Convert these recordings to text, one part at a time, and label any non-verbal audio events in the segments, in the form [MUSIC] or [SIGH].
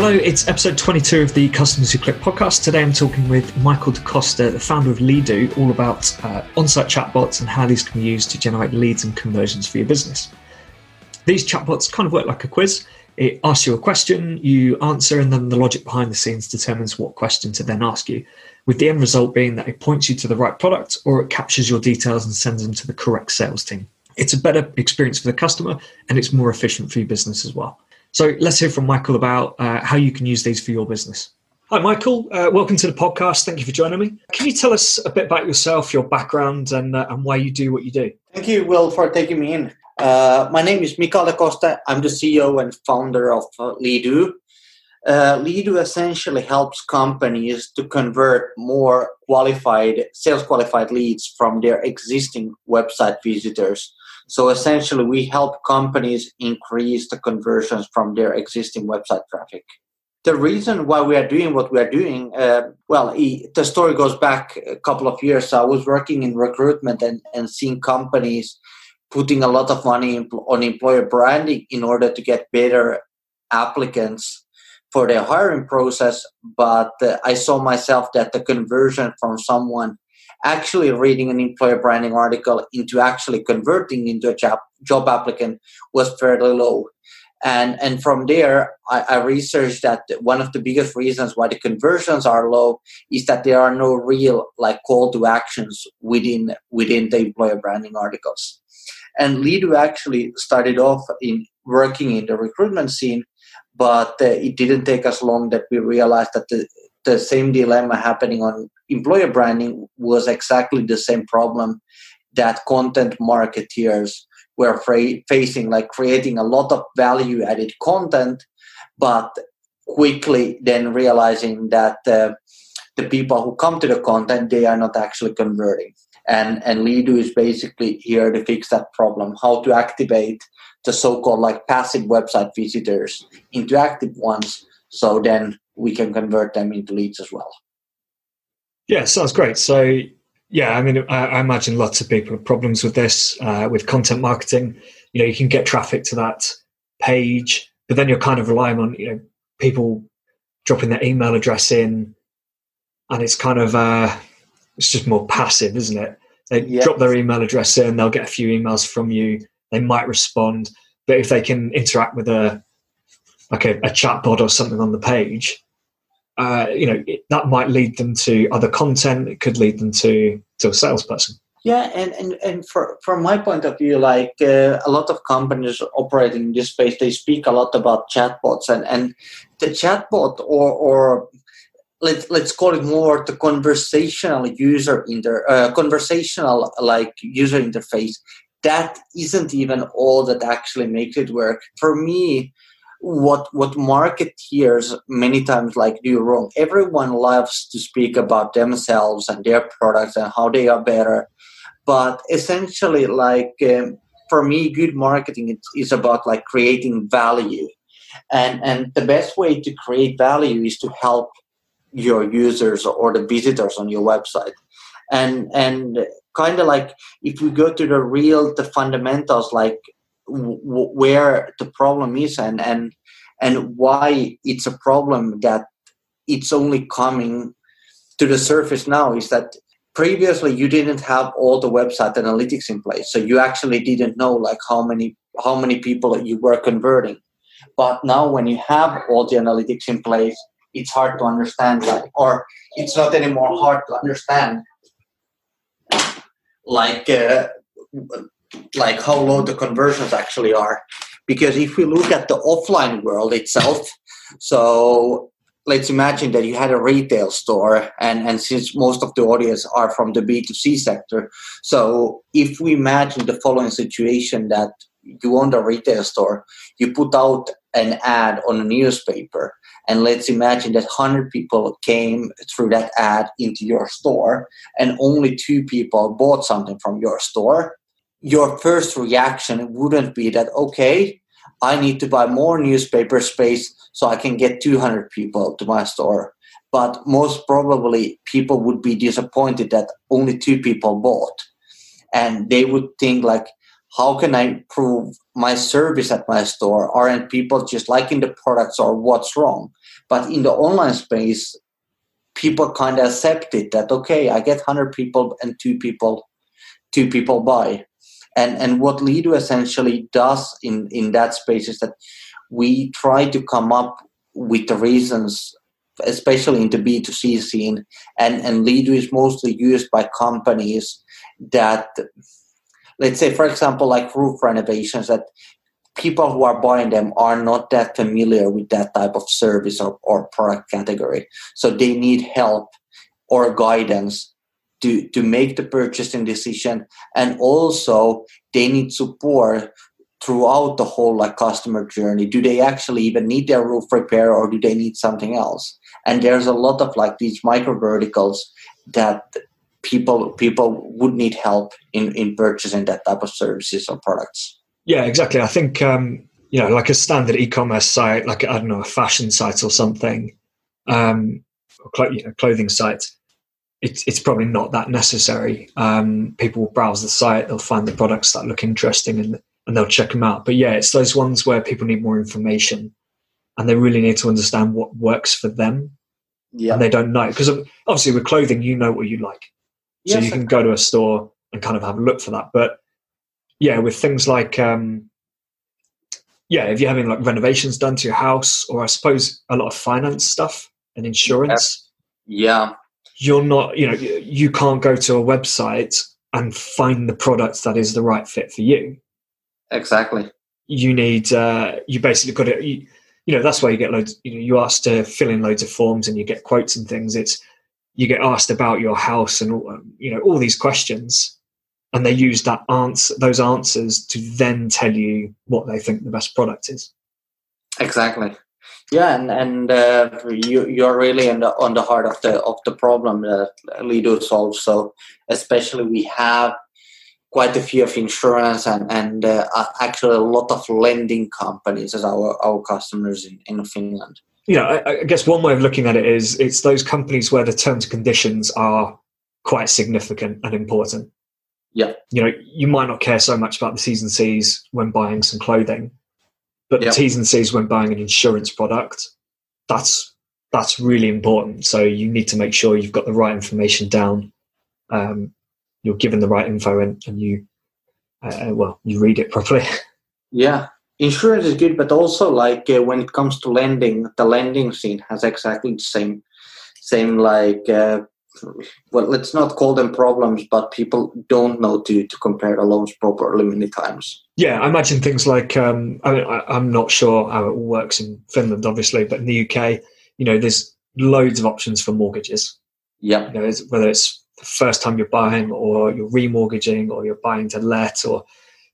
Hello, it's episode 22 of the Customers Who Click podcast. Today I'm talking with Michael DaCosta, the founder of Leadoo, all about uh, on site chatbots and how these can be used to generate leads and conversions for your business. These chatbots kind of work like a quiz. It asks you a question, you answer, and then the logic behind the scenes determines what question to then ask you, with the end result being that it points you to the right product or it captures your details and sends them to the correct sales team. It's a better experience for the customer and it's more efficient for your business as well. So let's hear from Michael about uh, how you can use these for your business. Hi, Michael. Uh, welcome to the podcast. Thank you for joining me. Can you tell us a bit about yourself, your background, and, uh, and why you do what you do? Thank you, Will, for taking me in. Uh, my name is Mikael Costa. I'm the CEO and founder of uh, Leadoo. Uh, Leadoo essentially helps companies to convert more qualified, sales qualified leads from their existing website visitors so essentially, we help companies increase the conversions from their existing website traffic. The reason why we are doing what we are doing, uh, well, the story goes back a couple of years. So I was working in recruitment and, and seeing companies putting a lot of money on employer branding in order to get better applicants for their hiring process. But uh, I saw myself that the conversion from someone actually reading an employer branding article into actually converting into a job, job applicant was fairly low. And, and from there, I, I researched that one of the biggest reasons why the conversions are low is that there are no real like call to actions within within the employer branding articles. And Leadoo actually started off in working in the recruitment scene, but uh, it didn't take us long that we realized that the the same dilemma happening on employer branding was exactly the same problem that content marketeers were fra- facing, like creating a lot of value added content, but quickly then realizing that uh, the people who come to the content they are not actually converting. And and Leadoo is basically here to fix that problem. How to activate the so-called like passive website visitors into active ones, so then we can convert them into leads as well. Yeah, sounds great. So, yeah, I mean, I, I imagine lots of people have problems with this, uh, with content marketing. You know, you can get traffic to that page, but then you're kind of relying on, you know, people dropping their email address in, and it's kind of, uh, it's just more passive, isn't it? They drop their email address in, they'll get a few emails from you, they might respond, but if they can interact with a like a, a chatbot or something on the page, uh, you know that might lead them to other content. It could lead them to to a salesperson. Yeah and and, and for, from my point of view like uh, a lot of companies operating in this space. They speak a lot about chatbots and and the chatbot or or let's let's call it more the conversational user inter uh, conversational like user interface. That isn't even all that actually makes it work. For me what what marketeers many times like do wrong. Everyone loves to speak about themselves and their products and how they are better, but essentially, like um, for me, good marketing is, is about like creating value, and and the best way to create value is to help your users or the visitors on your website. And and kind of like if you go to the real the fundamentals like w- where the problem is and and and why it's a problem that it's only coming to the surface now is that previously you didn't have all the website analytics in place. So you actually didn't know like how many how many people you were converting. But now when you have all the analytics in place it's hard to understand like or it's not anymore hard to understand like uh, like how low the conversions actually are. Because if we look at the offline world itself, so let's imagine that you had a retail store and, and since most of the audience are from the b2c sector so if we imagine the following situation that you own a retail store you put out an ad on a newspaper and let's imagine that 100 people came through that ad into your store and only two people bought something from your store your first reaction wouldn't be that okay i need to buy more newspaper space so i can get 200 people to my store but most probably people would be disappointed that only two people bought and they would think like how can I improve my service at my store? Aren't people just liking the products or what's wrong? But in the online space, people kind of accept it that okay, I get hundred people and two people, two people buy, and and what Leadoo essentially does in in that space is that we try to come up with the reasons especially in the B2C scene, and, and Leadoo is mostly used by companies that, let's say, for example, like roof renovations, that people who are buying them are not that familiar with that type of service or, or product category. So they need help or guidance to, to make the purchasing decision. And also, they need support throughout the whole like customer journey. Do they actually even need their roof repair or do they need something else? And there's a lot of like these micro verticals that people people would need help in in purchasing that type of services or products. Yeah exactly. I think um you know like a standard e-commerce site like i don't know a fashion site or something um or cl- you know, clothing site it's it's probably not that necessary um people will browse the site they'll find the products that look interesting and and they'll check them out. But yeah, it's those ones where people need more information and they really need to understand what works for them. Yeah. And they don't know. Because obviously with clothing, you know what you like. So yes, you can go to a store and kind of have a look for that. But yeah, with things like, um, yeah, if you're having like renovations done to your house, or I suppose a lot of finance stuff and insurance. Yeah. You're not, you know, you can't go to a website and find the product that is the right fit for you. Exactly. You need uh, you basically got it. You, you know that's why you get loads. You know, you asked to fill in loads of forms and you get quotes and things. It's you get asked about your house and you know all these questions, and they use that answer those answers to then tell you what they think the best product is. Exactly. Yeah, and and uh, you you're really on the on the heart of the of the problem that Leadoo solves. So especially we have quite a few of insurance and, and uh, actually a lot of lending companies as our, our customers in, in Finland. Yeah, I, I, guess one way of looking at it is it's those companies where the terms and conditions are quite significant and important. Yeah. You know, you might not care so much about the and C's when buying some clothing, but the T's and C's when buying an insurance product, that's that's really important. So you need to make sure you've got the right information down um, you're given the right info and, and you uh, uh well you read it properly. [LAUGHS] Yeah. Insurance is good but also like uh, when it comes to lending the lending scene has exactly the same same like uh, well let's not call them problems but people don't know to to compare the loans properly many times. Yeah i imagine things like um, I mean, I, am not sure how it works in finland obviously but in the uk you know there's loads of options for mortgages. Yeah. You know, whether it's the first time you're buying or you're remortgaging or you're buying to let or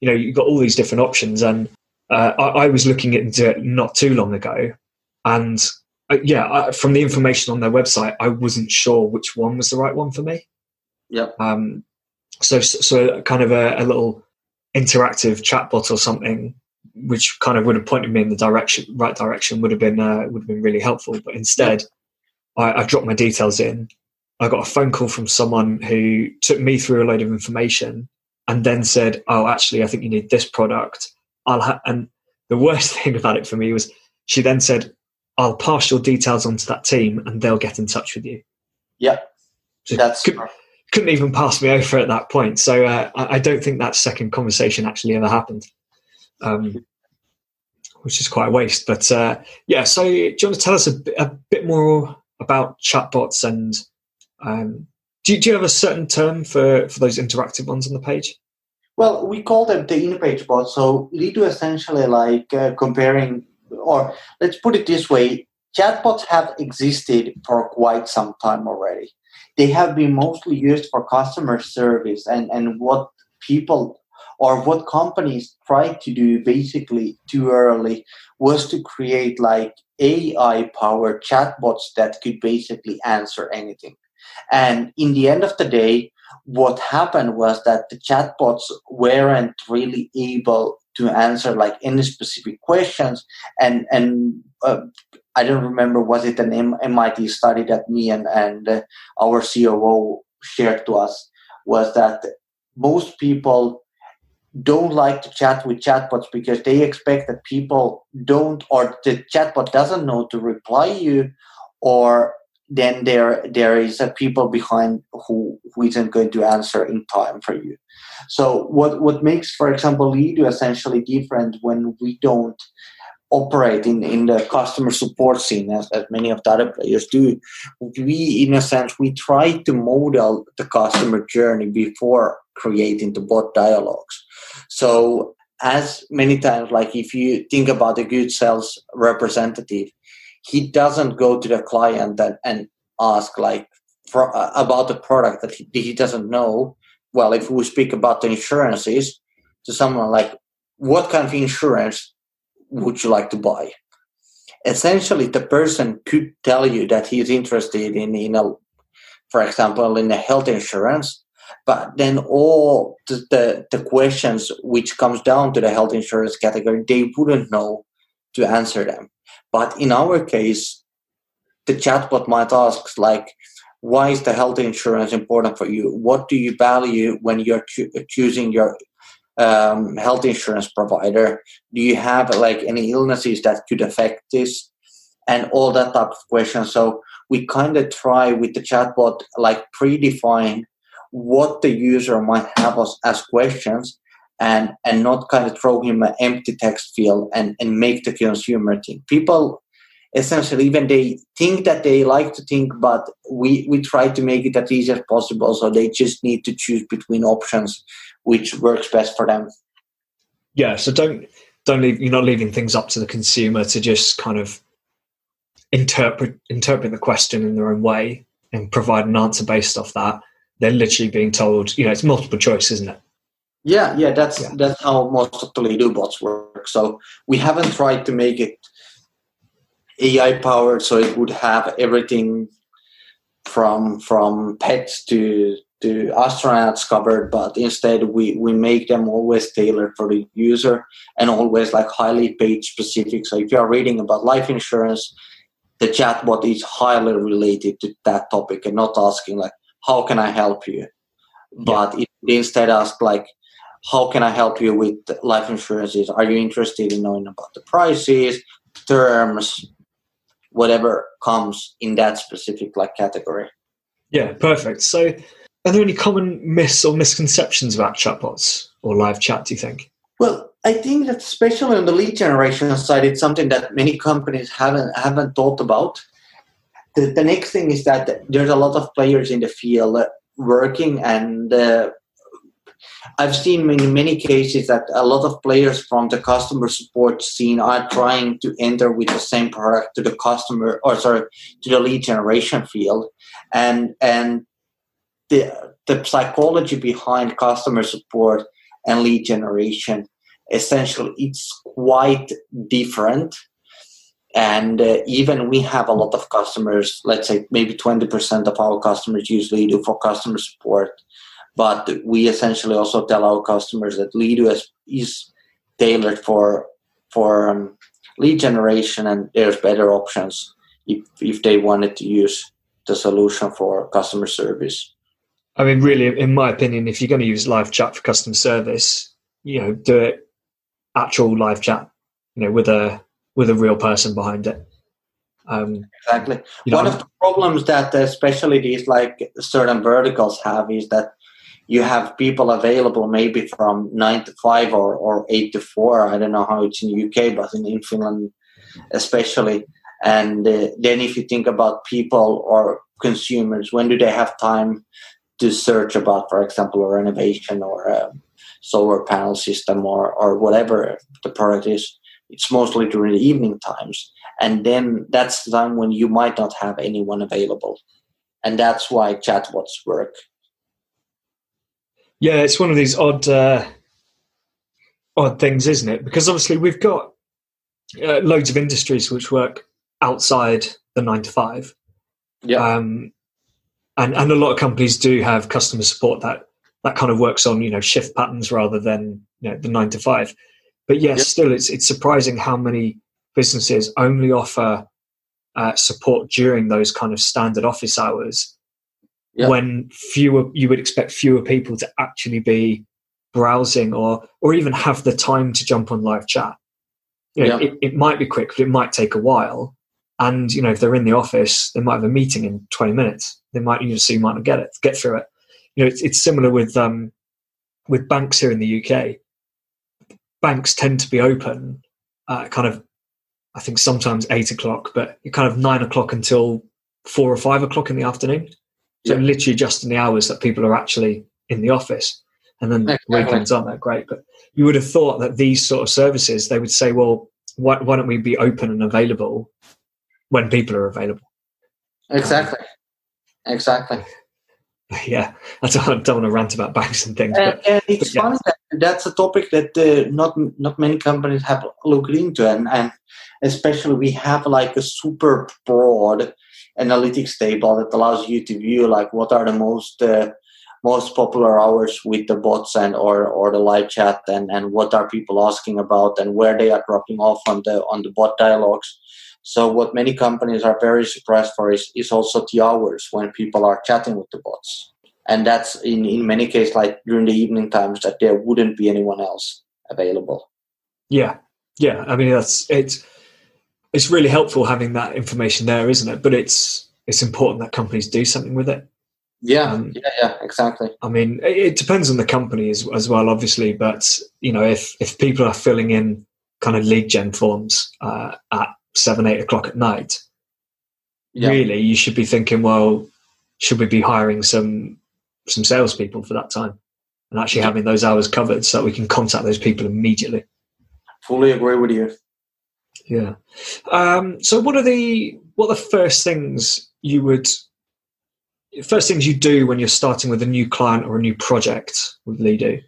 you know you've got all these different options. And uh, I, I, was looking into it not too long ago and uh, yeah I, from the information on their website i wasn't sure which one was the right one for me yeah um so so kind of a, a little interactive chatbot or something which kind of would have pointed me in the direction right direction would have been uh, would have been really helpful but instead I, I dropped my details in I got a phone call from someone who took me through a load of information and then said, "Oh, actually, I think you need this product." I'll ha-. and the worst [LAUGHS] thing about it for me was she then said, "I'll pass your details on to that team and they'll get in touch with you." Yeah, so that's could, couldn't even pass me over at that point. So uh, I, I, don't think that second conversation actually ever happened, um, which is quite a waste. But uh, yeah, so do you want to tell us a, a bit more about chatbots and um, do, do you have a certain term for, for those interactive ones on the page? Well, we call them the in-page bots. So Leadoo essentially like uh, comparing, or let's put it this way, chatbots have existed for quite some time already. They have been mostly used for customer service and, and what people or what companies tried to do basically too early was to create like AI powered chatbots that could basically answer anything. And in the end of the day, what happened was that the chatbots weren't really able to answer like any specific questions. And and uh, I don't remember was it an MIT study that me and and uh, our COO shared to us was that most people don't like to chat with chatbots because they expect that people don't or the chatbot doesn't know to reply you or then there there is a people behind who who isn't going to answer in time for you. So what what makes for example Leadoo essentially different when we don't operate in, in the customer support scene as, as many of the other players do we in a sense we try to model the customer journey before creating the bot dialogues. So as many times like if you think about a good sales representative he doesn't go to the client and, and ask like for, uh, about the product that he, he doesn't know. Well if we speak about the insurances to someone like what kind of insurance would you like to buy? Essentially the person could tell you that he's interested in in a for example in a health insurance but then all the, the, the questions which comes down to the health insurance category they wouldn't know to answer them but in our case, the chatbot might ask, like, why is the health insurance important for you? What do you value when you're cho- choosing your um, health insurance provider? Do you have like any illnesses that could affect this? And all that type of questions. So we kind of try with the chatbot, like predefine what the user might have as, as questions and and not kind of throw him an empty text field and and make the consumer think people essentially even they think that they like to think but we we try to make it as easy as possible so they just need to choose between options which works best for them. Yeah so don't don't leave you're not leaving things up to the consumer to just kind of interpret interpret the question in their own way and provide an answer based off that. They're literally being told you know it's multiple choice isn't it yeah, yeah, that's yeah. that's how most of the Leadoo bots work. So we haven't tried to make it AI powered, so it would have everything from from pets to to astronauts covered, but instead we we make them always tailored for the user and always like highly page specific. So if you are reading about life insurance, the chatbot is highly related to that topic and not asking like how can I help you, but it instead asks like how can I help you with life insurances? Are you interested in knowing about the prices, terms, whatever comes in that specific like category? Yeah, perfect. So, are there any common myths or misconceptions about chatbots or live chat? Do you think? Well, I think that especially on the lead generation side, it's something that many companies haven't haven't thought about. The, the next thing is that there's a lot of players in the field working, and uh, I've seen in many cases that a lot of players from the customer support scene are trying to enter with the same product to the customer or sorry to the lead generation field, and and the the psychology behind customer support and lead generation essentially it's quite different. And uh, even we have a lot of customers let's say maybe 20% of our customers usually do for customer support but we essentially also tell our customers that Leadoo is, is tailored for for um, lead generation, and there's better options if if they wanted to use the solution for customer service. I mean, really, in my opinion, if you're going to use live chat for customer service, you know, do it actual live chat, you know, with a with a real person behind it. Um, exactly. One know, of the problems that especially these like certain verticals have is that you have people available maybe from nine to five or, or eight to four. I don't know how it's in the UK, but in, in Finland especially. And uh, then if you think about people or consumers, when do they have time to search about, for example, a renovation or a solar panel system or, or whatever the product is? It's mostly during the evening times. And then that's the time when you might not have anyone available. And that's why chatbots work yeah, it's one of these odd, uh, odd things, isn't it? Because obviously we've got uh, loads of industries which work outside the nine to five. Yeah. Um, and and a lot of companies do have customer support that that kind of works on you know shift patterns rather than you know the nine to five. But yes, yep. still it's it's surprising how many businesses only offer uh, support during those kind of standard office hours yep. when fewer you would expect fewer people to actually be browsing or or even have the time to jump on live chat. You know, Yeah. it, it might be quick, but it might take a while. And you know, if they're in the office, they might have a meeting in 20 minutes. They might, you know, so you might not get it, get through it. You know, it's, it's similar with um, with banks here in the UK. Banks tend to be open, uh, kind of, I think sometimes eight o'clock, but kind of nine o'clock until four or five o'clock in the afternoon. So Yeah. literally just in the hours that people are actually in the office. And then Exactly. weekends aren't that great. But you would have thought that these sort of services, they would say, well, why, why don't we be open and available when people are available? Exactly. Exactly. [LAUGHS] yeah, I don't, don't want to rant about banks and things, And, but and it's but yeah. funny that that's a topic that uh, not not many companies have looked into, and, and especially we have like a super broad analytics table that allows you to view like what are the most uh, most popular hours with the bots and or or the live chat, and and what are people asking about, and where they are dropping off on the on the bot dialogues. So what many companies are very surprised for is, is also the hours when people are chatting with the bots and that's in, in many cases like during the evening times that there wouldn't be anyone else available yeah, yeah. I mean, that's it's it's really helpful having that information there, isn't it? But it's it's important that companies do something with it. yeah Um, yeah yeah exactly I mean, it, it depends on the company as, as well, obviously. But you know, if if people are filling in kind of lead gen forms uh, at seven, eight o'clock at night, yeah really, you should be thinking, well, should we be hiring some some salespeople for that time and actually Yeah. having those hours covered so that we can contact those people immediately? fully agree with you Yeah. Um, so, what are the what are the first things you would first things you do when you're starting with a new client or a new project with Leadoo?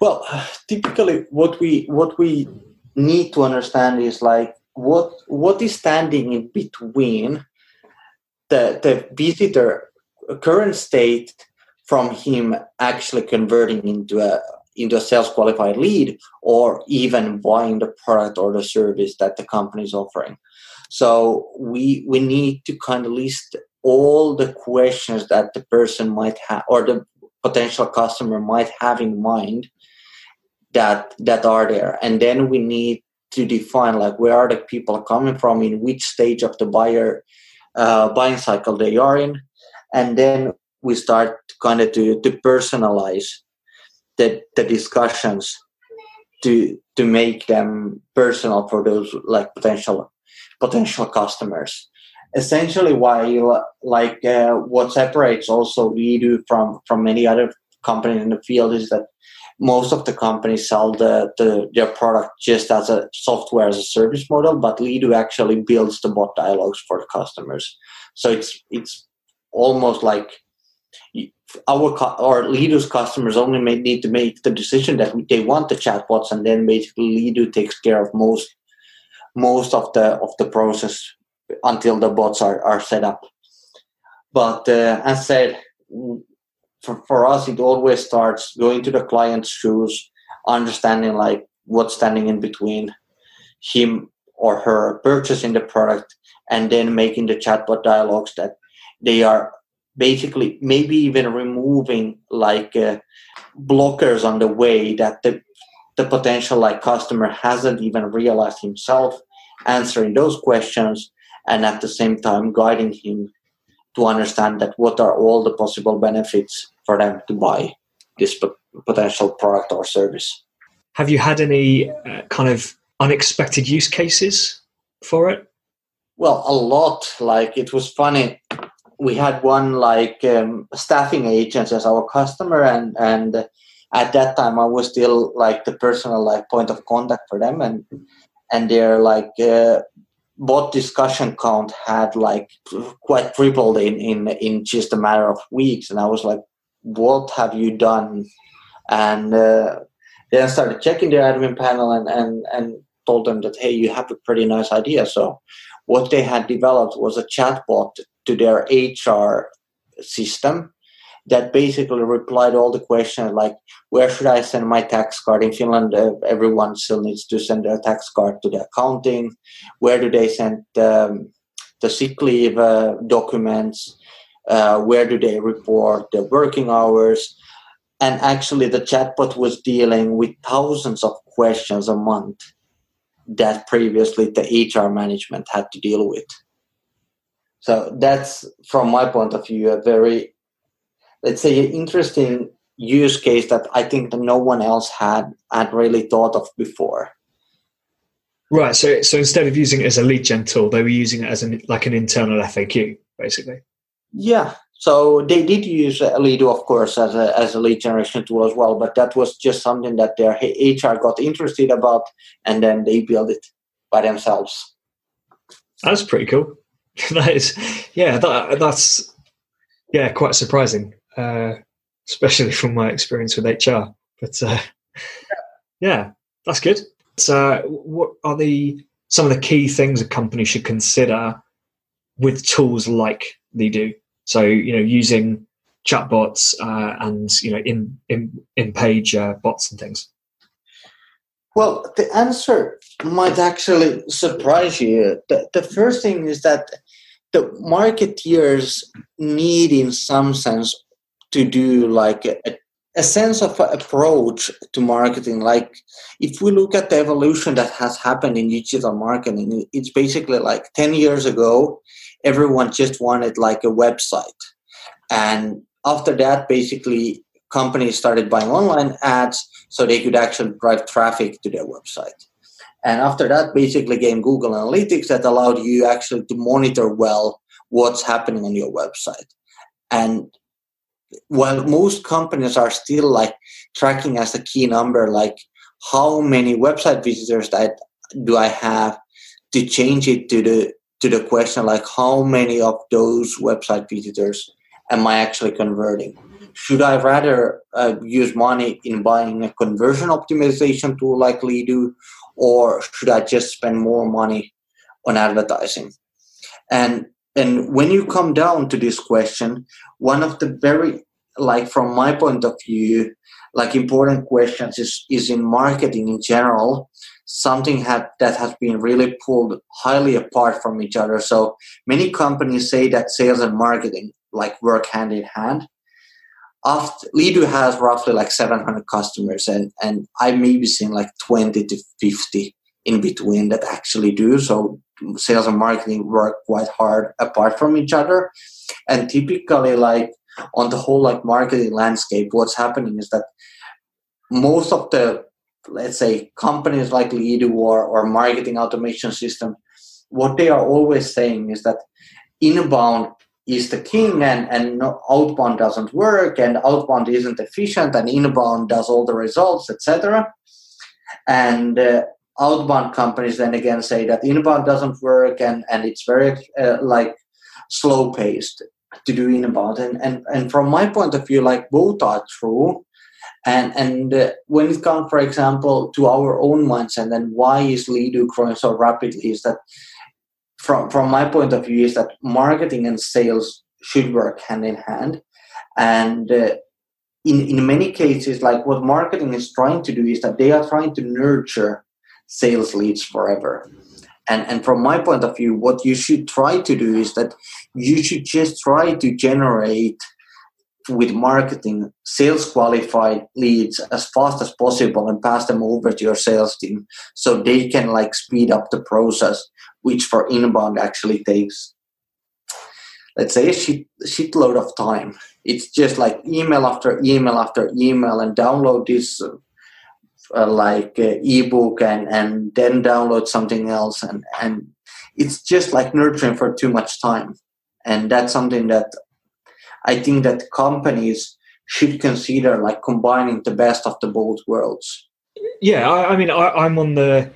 well typically what we what we need to understand is like what what is standing in between the the visitor current state from him actually converting into a into a sales qualified lead or even buying the product or the service that the company is offering. So we we need to kind of list all the questions that the person might have or the potential customer might have in mind that that are there. And then we need to define like where are the people coming from in which stage of the buyer uh, buying cycle they are in. And then we start kind of to, to personalize the, the discussions to to make them personal for those like potential potential customers essentially while like uh, what separates also we do from from many other companies in the field is that most of the companies sell the, the their product just as a software as a service model, but Leadoo actually builds the bot dialogues for the customers. So it's it's almost like our or Leadoo's customers only may need to make the decision that they want the chatbots, and then basically Leadoo takes care of most most of the of the process until the bots are, are set up. But uh, as said, for, for us, it always starts going to the client's shoes, understanding like what's standing in between him or her purchasing the product, and then making the chatbot dialogues that they are basically maybe even removing like uh, blockers on the way that the the potential like customer hasn't even realized himself answering those questions and at the same time guiding him to understand that what are all the possible benefits for them to buy this p- potential product or service. Have you had any uh, kind of unexpected use cases for it? Well, a lot. Like it was funny. We had one like um, staffing agents as our customer, and and at that time I was still like the personal like point of contact for them, and and their like uh, bot discussion count had like quite tripled in in in just a matter of weeks, and I was like, what have you done? And uh, then I started checking their admin panel and and and told them that hey, you have a pretty nice idea, so what they had developed was a chatbot to their HR system that basically replied all the questions like where should I send my tax card in Finland? Uh, everyone still needs to send their tax card to the accounting. Where do they send um, the sick leave uh, documents? Uh, where do they report their working hours? and actually the chatbot was dealing with thousands of questions a month that previously the hr management had to deal with so that's from my point of view a very let's say interesting use case that i think that no one else had had really thought of before right so so instead of using it as a lead gen tool they were using it as an like an internal faq basically yeah so they did use Leadoo, of course, as a, as a lead generation tool as well, but that was just something that their HR got interested about, and then they built it by themselves. That's pretty cool. [LAUGHS] that is, yeah, that, that's yeah, quite surprising, uh, especially from my experience with HR. But uh, yeah, that's good. So, what are the some of the key things a company should consider with tools like they do? So you know, using chatbots uh, and you know in in in page uh, bots and things. Well, the answer might actually surprise you. The, the first thing is that the marketeers need, in some sense, to do like a, a sense of approach to marketing. Like, if we look at the evolution that has happened in digital marketing, it's basically like 10 years ago, everyone just wanted like a website. And after that, basically, companies started buying online ads so they could actually drive traffic to their website. And after that, basically came Google Analytics that allowed you actually to monitor well what's happening on your website. And while most companies are still like tracking as a key number, like how many website visitors that do I have to change it to the to the question like how many of those website visitors am I actually converting? Should I rather uh, use money in buying a conversion optimization tool like Leadoo, or should I just spend more money on advertising? And and when you come down to this question, one of the very like from my point of view, like important questions is is in marketing in general something had, that has been really pulled highly apart from each other. So many companies say that sales and marketing like work hand in hand. After Leadoo has roughly like 700 customers, and and I maybe seen like 20 to 50 in between that actually do. So sales and marketing work quite hard apart from each other, and typically like on the whole like marketing landscape, what's happening is that most of the let's say companies like Leadoo or, or marketing automation system, what they are always saying is that inbound is the king and, and outbound doesn't work and outbound isn't efficient and inbound does all the results, etc. And uh, outbound companies then again say that inbound doesn't work and, and it's very uh, like slow paced to do inbound. And, and, and from my point of view, like both are true and and uh, when it comes, for example, to our own minds, and then why is Leadoo growing so rapidly? Is that from from my point of view is that marketing and sales should work hand in hand, and uh, in in many cases, like what marketing is trying to do is that they are trying to nurture sales leads forever. And, and from my point of view, what you should try to do is that you should just try to generate with marketing sales qualified leads as fast as possible and pass them over to your sales team so they can like speed up the process which for inbound actually takes let's say a shit, shitload of time. It's just like email after email after email and download this uh, like uh, ebook and and then download something else and and it's just like nurturing for too much time. And that's something that I think that companies should consider like combining the best of the both worlds. Yeah, I, I mean, I, am on the,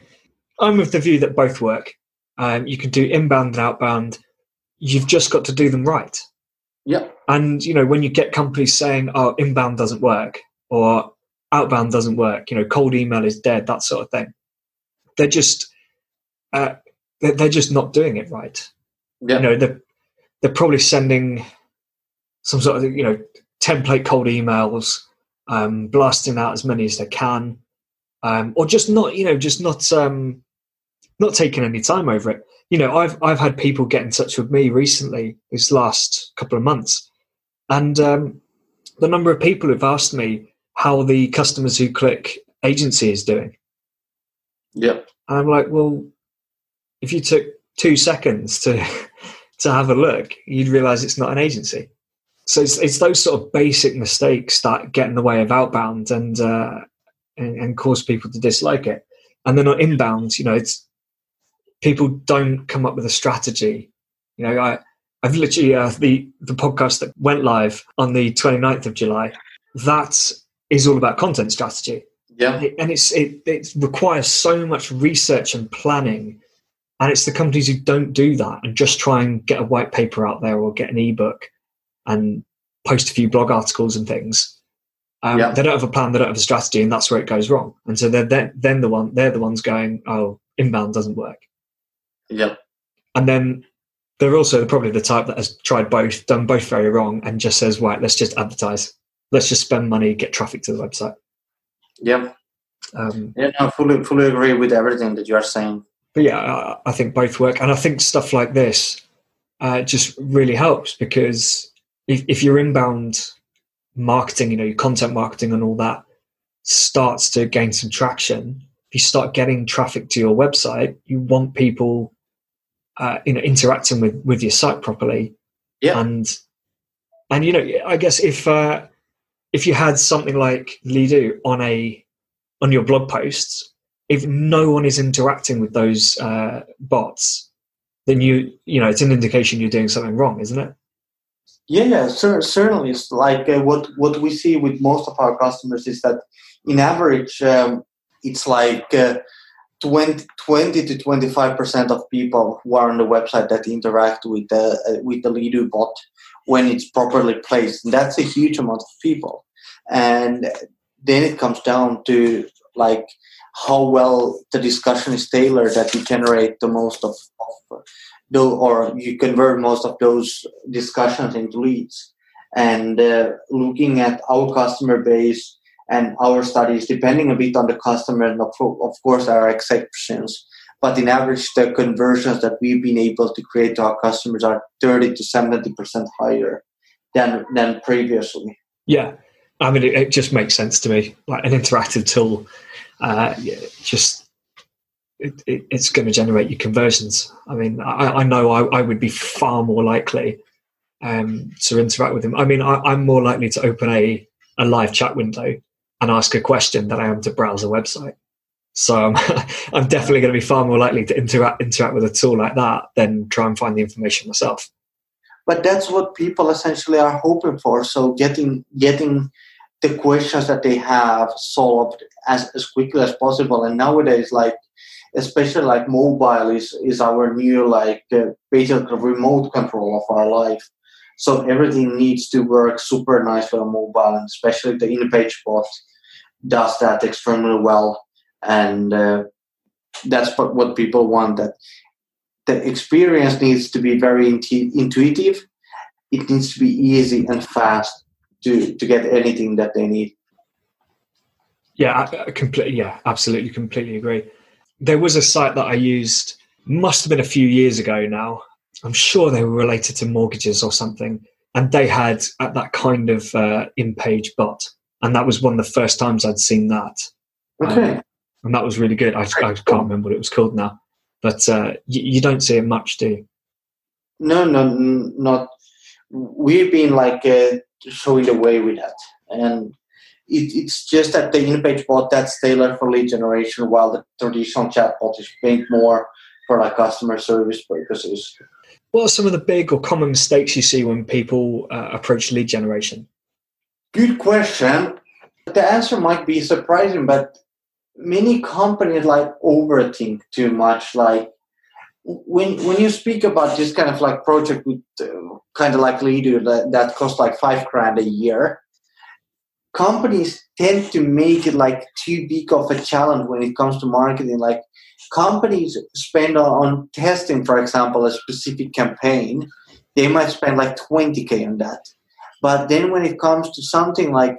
I'm of the view that both work. Um, you can do inbound and outbound. You've just got to do them right. Yeah. And you know, when you get companies saying, "Oh, inbound doesn't work," or outbound doesn't work, you know, cold email is dead, that sort of thing. They're just, uh, they're, they're just not doing it right. Yeah. You know, they're they're probably sending some sort of you know template cold emails, um, blasting out as many as they can, um, or just not you know just not um, not taking any time over it. You know, I've I've had people get in touch with me recently this last couple of months, and um, the number of people who've asked me, how the customers who click agency is doing. Yep. And I'm like, well, if you took two seconds to [LAUGHS] to have a look, you'd realize it's not an agency. So it's, it's those sort of basic mistakes that get in the way of outbound and, uh, and and cause people to dislike it. And then on inbound, you know, it's people don't come up with a strategy. You know, I I've literally uh, the the podcast that went live on the 29th of July. That is all about content strategy. Yeah. and it's it, it requires so much research and planning and it's the companies who don't do that and just try and get a white paper out there or get an ebook and post a few blog articles and things um, Yeah. they don't have a plan they don't have a strategy and that's where it goes wrong and so they're then, then the one they're the ones going oh inbound doesn't work Yep. and then they're also probably the type that has tried both done both very wrong and just says right let's just advertise let's just spend money get traffic to the website Yep. um, Yeah, no, fully fully agree with everything that you are saying. but yeah, I, I think both work, and I think stuff like this uh, just really helps because if, if your inbound marketing, you know, your content marketing and all that starts to gain some traction, if you start getting traffic to your website, you want people, uh, you know, interacting with with your site properly, Yeah. and and you know, I guess if uh, if you had something like Leadoo on a on your blog posts, if no one is interacting with those uh, bots, then you you know it's an indication you're doing something wrong, isn't it? Yeah, yeah, cer- certainly. It's like uh, what what we see with most of our customers is that, in average, um, it's like uh, 20, 20 to twenty five percent of people who are on the website that interact with the uh, with the Leadoo bot when it's properly placed. And that's a huge amount of people. And then it comes down to like how well the discussion is tailored that you generate the most of, of though, or you convert most of those discussions into leads. And uh, looking at our customer base and our studies, depending a bit on the customer, and of, of course there are exceptions, but in average, the conversions that we've been able to create to our customers are 30 to 70% higher than, than previously. Yeah, I mean it, it just makes sense to me. Like an interactive tool, uh, just it, it, it's going to generate your conversions. I mean, I, I know I, I would be far more likely um, to interact with them. I mean, I, I'm more likely to open a, a live chat window and ask a question than I am to browse a website. So I'm, [LAUGHS] I'm definitely going to be far more likely to interact interact with a tool like that than try and find the information myself. but that's what people essentially are hoping for so getting getting the questions that they have solved as, as quickly as possible and nowadays like especially like mobile is is our new like uh, basically remote control of our life so everything needs to work super nicely on mobile and especially the in-page bot does that extremely well and uh, that's what, people want that the experience needs to be very intu- intuitive. It needs to be easy and fast to, to get anything that they need. Yeah, I, I completely. Yeah, absolutely, completely agree. There was a site that I used, must have been a few years ago now. I'm sure they were related to mortgages or something, and they had uh, that kind of uh, in-page bot, and that was one of the first times I'd seen that, Okay. and that was really good. I, I can't remember what it was called now, but uh, you, you don't see it much, do you? No, no, n- not. We've been like uh, showing the way with that, and it, it's just that the in-page bot that's tailored for lead generation, while the traditional chatbot is made more for like customer service purposes. What are some of the big or common mistakes you see when people uh, approach lead generation? Good question. The answer might be surprising, but many companies like overthink too much. Like when when you speak about this kind of like project with uh, kind of like Leadoo that, that costs like five grand a year, companies tend to make it like too big of a challenge when it comes to marketing. Like companies spend on, on testing, for example, a specific campaign, they might spend like 20k on that. But then when it comes to something like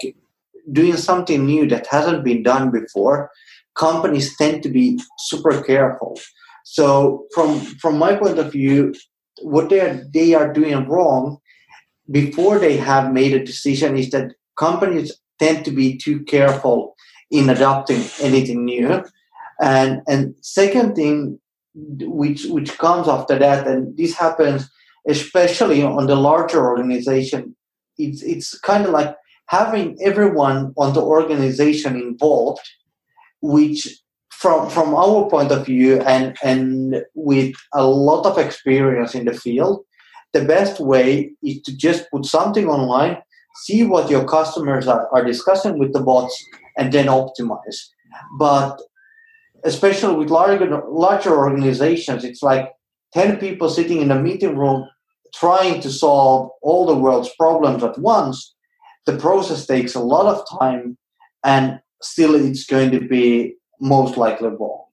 doing something new that hasn't been done before, companies tend to be super careful. So from from my point of view, what they are they are doing wrong before they have made a decision is that companies tend to be too careful in adopting anything new. And and second thing, which which comes after that, and this happens especially on the larger organization, it's it's kind of like having everyone on the organization involved, which from from our point of view and and with a lot of experience in the field, the best way is to just put something online, see what your customers are, are discussing with the bots, and then optimize. But especially with larger larger organizations, it's like 10 people sitting in a meeting room trying to solve all the world's problems at once. The process takes a lot of time and still it's going to be most likely wrong.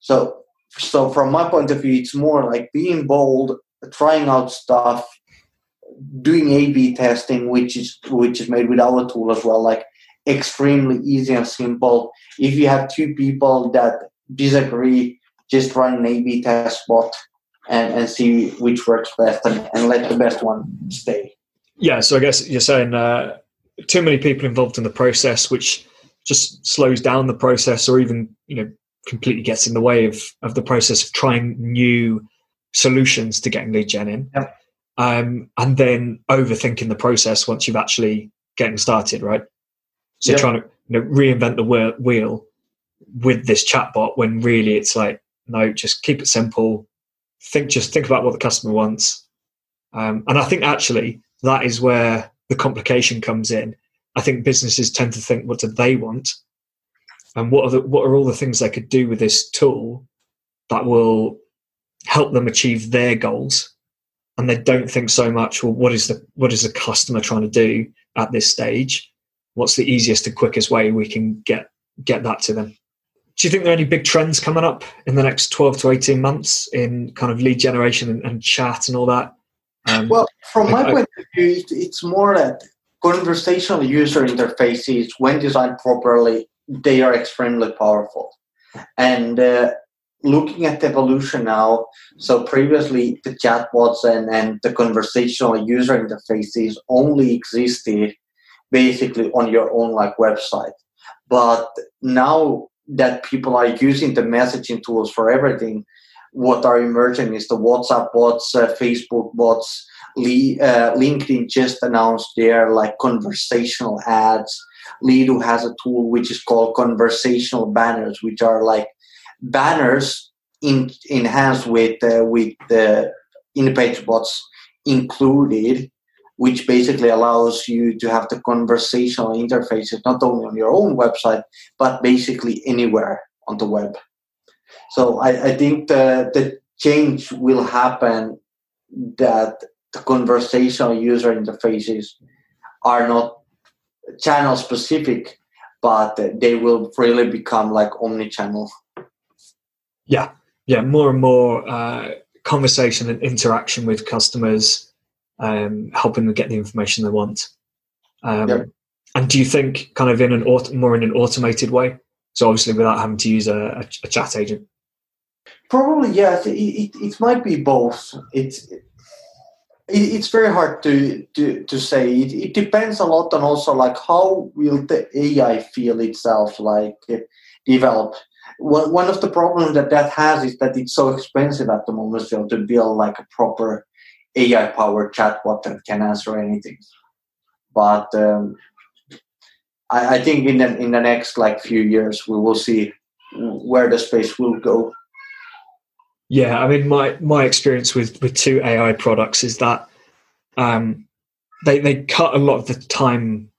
So so from my point of view, it's more like being bold trying out stuff, doing A/B testing, which is which is made with our tool as well, like extremely easy and simple. If you have two people that disagree, just run an A/B test bot and, and see which works best, and, and let the best one stay. Yeah, so I guess you're saying uh, too many people involved in the process, which just slows down the process, or even you know completely gets in the way of of the process of trying new solutions to getting lead gen in. Yep. Um, and then overthinking the process once you've actually getting started, right? So yep. trying to you know, reinvent the wheel with this chatbot when really it's like, no, just keep it simple. Think, just think about what the customer wants. Um, and I think actually that is where the complication comes in. I think businesses tend to think, what do they want? And what are the, what are all the things they could do with this tool that will help them achieve their goals and they don't think so much well what is the what is the customer trying to do at this stage? What's the easiest and quickest way we can get get that to them? Do you think there are any big trends coming up in the next 12 to 18 months in kind of lead generation and, and chat and all that? Um, well from my I, point of view it's more that conversational user interfaces when designed properly they are extremely powerful. And uh, looking at the evolution now, so previously the chatbots and, and the conversational user interfaces only existed basically on your own like website. But now that people are using the messaging tools for everything, what are emerging is the WhatsApp bots, uh, Facebook bots, uh, LinkedIn just announced their like conversational ads. Leadoo has a tool which is called conversational banners, which are like banners in, enhanced with uh, with the in-page bots included, which basically allows you to have the conversational interfaces not only on your own website but basically anywhere on the web. So I, I think the the change will happen that the conversational user interfaces are not channel specific, but they will really become like omni-channel. Yeah, yeah, more and more uh, conversation and interaction with customers, um, helping them get the information they want. Um. And do you think, kind of in an auto, more in an automated way? So obviously, without having to use a, a, a chat agent. Probably yes. It, it, it might be both. It's it, it's very hard to to, to say. It, it depends a lot on also like how will the AI feel itself like develop one, one of the problems that that has is that it's so expensive at the moment still to build like a proper AI powered chatbot that can answer anything. But um, I, I, think in the in the next like few years we will see where the space will go. Yeah, I mean my my experience with with two AI products is that um, they they cut a lot of the time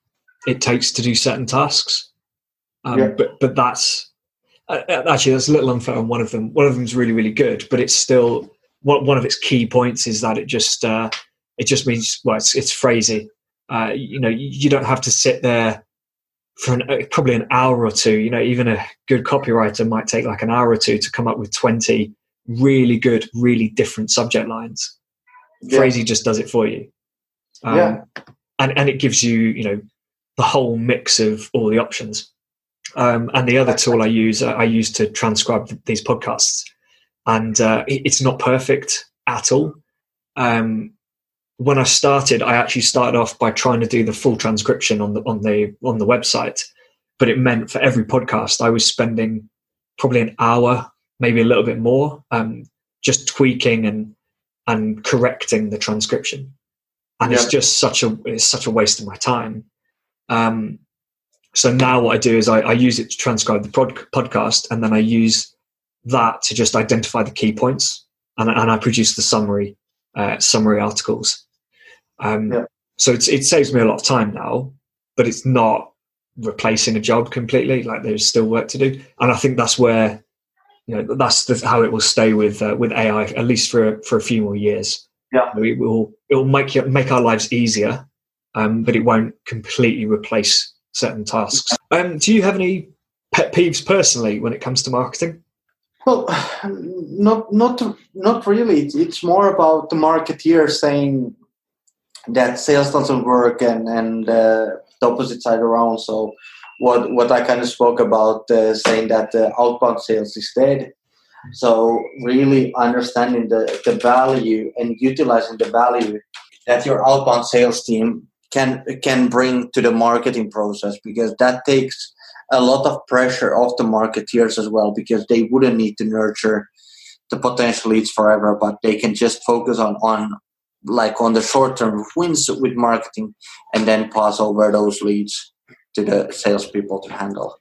it takes to do certain tasks. Um, yeah. But but that's actually that's a little unfair on one of them. One of them is really really good, but it's still one of its key points is that it just uh, it just means well it's, it's Phrasee. Uh, you know you don't have to sit there for an, uh, probably an hour or two. You know even a good copywriter might take like an hour or two to come up with twenty really good, really different subject lines. Yeah. Phrasee just does it for you. Um, yeah. And, and it gives you, you know, the whole mix of all the options. Um, and the other tool I use, uh, I use to transcribe these podcasts, and uh, it's not perfect at all. Um, when I started, I actually started off by trying to do the full transcription on the on the on the website, but it meant for every podcast I was spending probably an hour, maybe a little bit more, um, just tweaking and and correcting the transcription, and yeah. it's just such a it's such a waste of my time. Um, so now what I do is I, I use it to transcribe the pod, podcast, and then I use that to just identify the key points, and, and I produce the summary uh, summary articles. Um, yeah. So it saves me a lot of time now, but it's not replacing a job completely. Like there's still work to do, and I think that's where you know that's the, how it will stay with uh, with AI at least for for a few more years. Yeah, it will it will make make our lives easier, um, but it won't completely replace certain tasks. Um, do you have any pet peeves personally when it comes to marketing? Well, not not not really. It's more about the marketeer saying that sales doesn't work and and uh, the opposite side around. So what what I kind of spoke about uh, saying that outbound sales is dead. So really understanding the, the value and utilizing the value that your outbound sales team can can bring to the marketing process because that takes a lot of pressure off the marketeers as well because they wouldn't need to nurture the potential leads forever but they can just focus on on like on the short term wins with marketing and then pass over those leads to the salespeople to handle.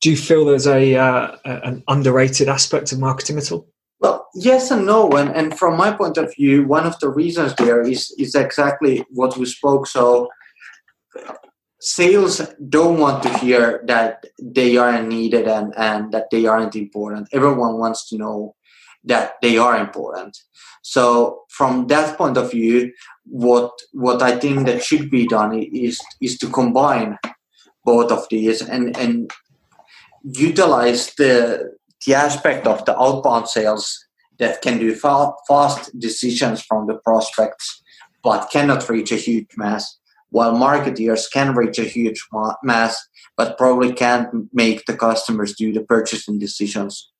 Do you feel there's a uh, an underrated aspect of marketing at all? Well, yes and no. And, and from my point of view, one of the reasons there is, is exactly what we spoke. So, sales don't want to hear that they aren't needed and, and that they aren't important. Everyone wants to know that they are important. So from that point of view, what what I think that should be done is is to combine both of these and and utilize the the aspect of the outbound sales that can do fa- fast decisions from the prospects but cannot reach a huge mass while marketeers can reach a huge ma- mass but probably can't make the customers do the purchasing decisions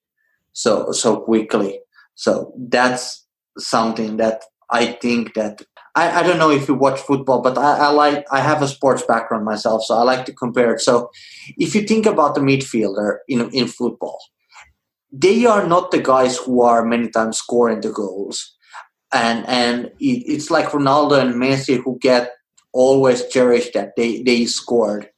so so quickly so that's something that I think that I, I don't know if you watch football, but I, I like I have a sports background myself, so I like to compare it. So if you think about the midfielder in in football, they are not the guys who are many times scoring the goals. And and it, it's like Ronaldo and Messi who get always cherished that they, they scored.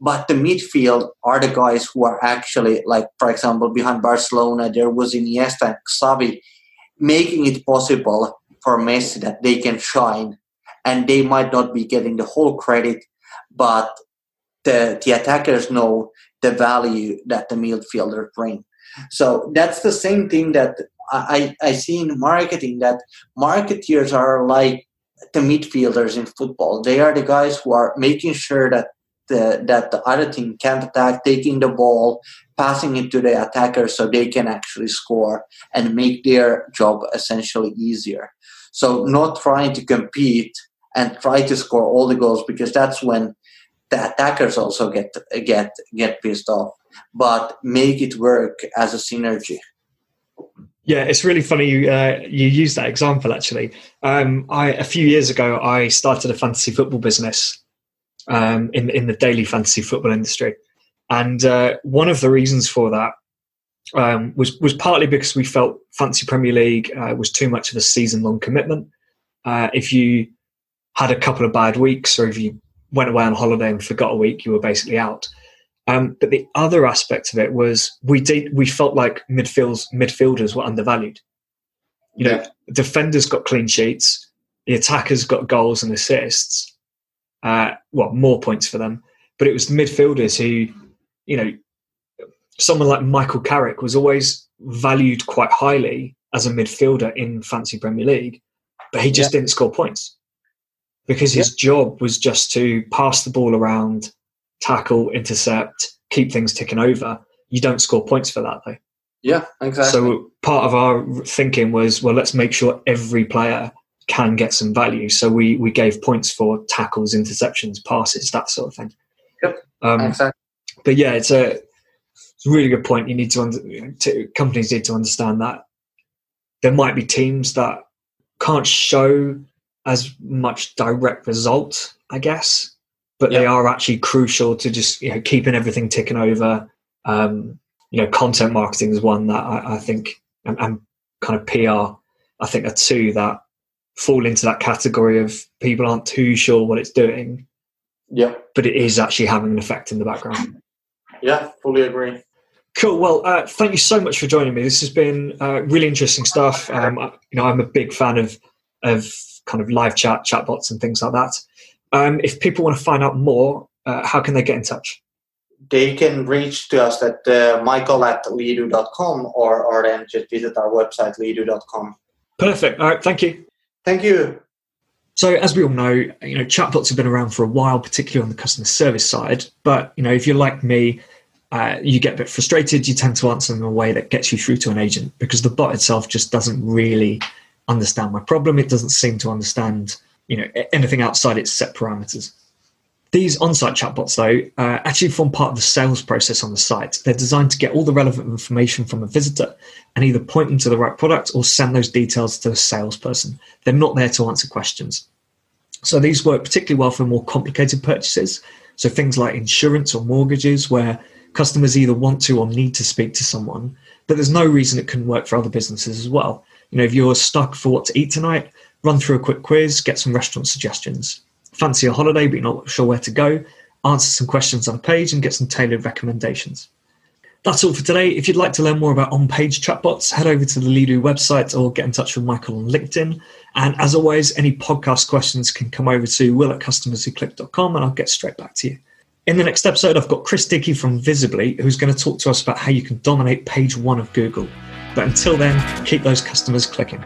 But the midfield are the guys who are actually like for example behind Barcelona there was Iniesta and Xavi making it possible for Messi that they can shine and they might not be getting the whole credit, but the, the attackers know the value that the midfielder bring. So that's the same thing that I, I see in marketing that marketeers are like the midfielders in football. They are the guys who are making sure that the, that the other team can't attack, taking the ball, passing it to the attacker so they can actually score and make their job essentially easier. So not trying to compete and try to score all the goals because that's when the attackers also get get get pissed off. But make it work as a synergy. Yeah, it's really funny you uh, you use that example. Actually, um, I a few years ago I started a fantasy football business um, in in the daily fantasy football industry, and uh, one of the reasons for that um, was was partly because we felt fantasy Premier League uh, was too much of a season long commitment. Uh, if you had a couple of bad weeks, or if you went away on holiday and forgot a week, you were basically out. Um, but the other aspect of it was we did we felt like midfields midfielders were undervalued. You know, yeah. defenders got clean sheets, the attackers got goals and assists, uh, well, more points for them. But it was midfielders who, you know, someone like Michael Carrick was always valued quite highly as a midfielder in Fancy Premier League, but he just yeah. didn't score points because his yeah. job was just to pass the ball around, tackle, intercept, keep things ticking over. You don't score points for that though. Yeah, exactly. So part of our thinking was, well, let's make sure every player can get some value. So we we gave points for tackles, interceptions, passes, that sort of thing. Yep. Um, exactly. But yeah, it's a it's a really good point. You need to, under, to companies need to understand that there might be teams that can't show as much direct result, I guess, but they are actually crucial to just you know keeping everything ticking over. Um, you know, content marketing is one that I, I think, and, and kind of PR, I think are two that fall into that category of people aren't too sure what it's doing. Yeah. But it is actually having an effect in the background. Yeah, fully agree. Cool. Well, uh, thank you so much for joining me. This has been uh, really interesting stuff. Um, you know, I'm a big fan of of kind of live chat, chatbots, and things like that. Um, if people want to find out more, uh, how can they get in touch? They can reach to us at uh, michael at leadoo.com or, or then just visit our website, leadoo.com. Perfect. All right. Thank you. Thank you. So, as we all know, you know, chatbots have been around for a while, particularly on the customer service side. But you know, if you're like me, uh, you get a bit frustrated. You tend to answer in a way that gets you through to an agent because the bot itself just doesn't really understand my problem. It doesn't seem to understand, you know, anything outside its set parameters. These on-site chatbots, though, uh, actually form part of the sales process on the site. They're designed to get all the relevant information from a visitor and either point them to the right product or send those details to a salesperson. They're not there to answer questions. So these work particularly well for more complicated purchases. So things like insurance or mortgages, where customers either want to or need to speak to someone, but there's no reason it couldn't work for other businesses as well. You know, if you're stuck for what to eat tonight, run through a quick quiz, get some restaurant suggestions fancy a holiday but you're not sure where to go, answer some questions on a page and get some tailored recommendations. That's all for today. If you'd like to learn more about on page chatbots, head over to the Leadoo website or get in touch with Michael on LinkedIn. And as always, any podcast questions can come over to will at customerswhoclick.com and I'll get straight back to you. In the next episode, I've got Chris Dickey from Visibly, who's going to talk to us about how you can dominate page one of Google. But until then, keep those customers clicking.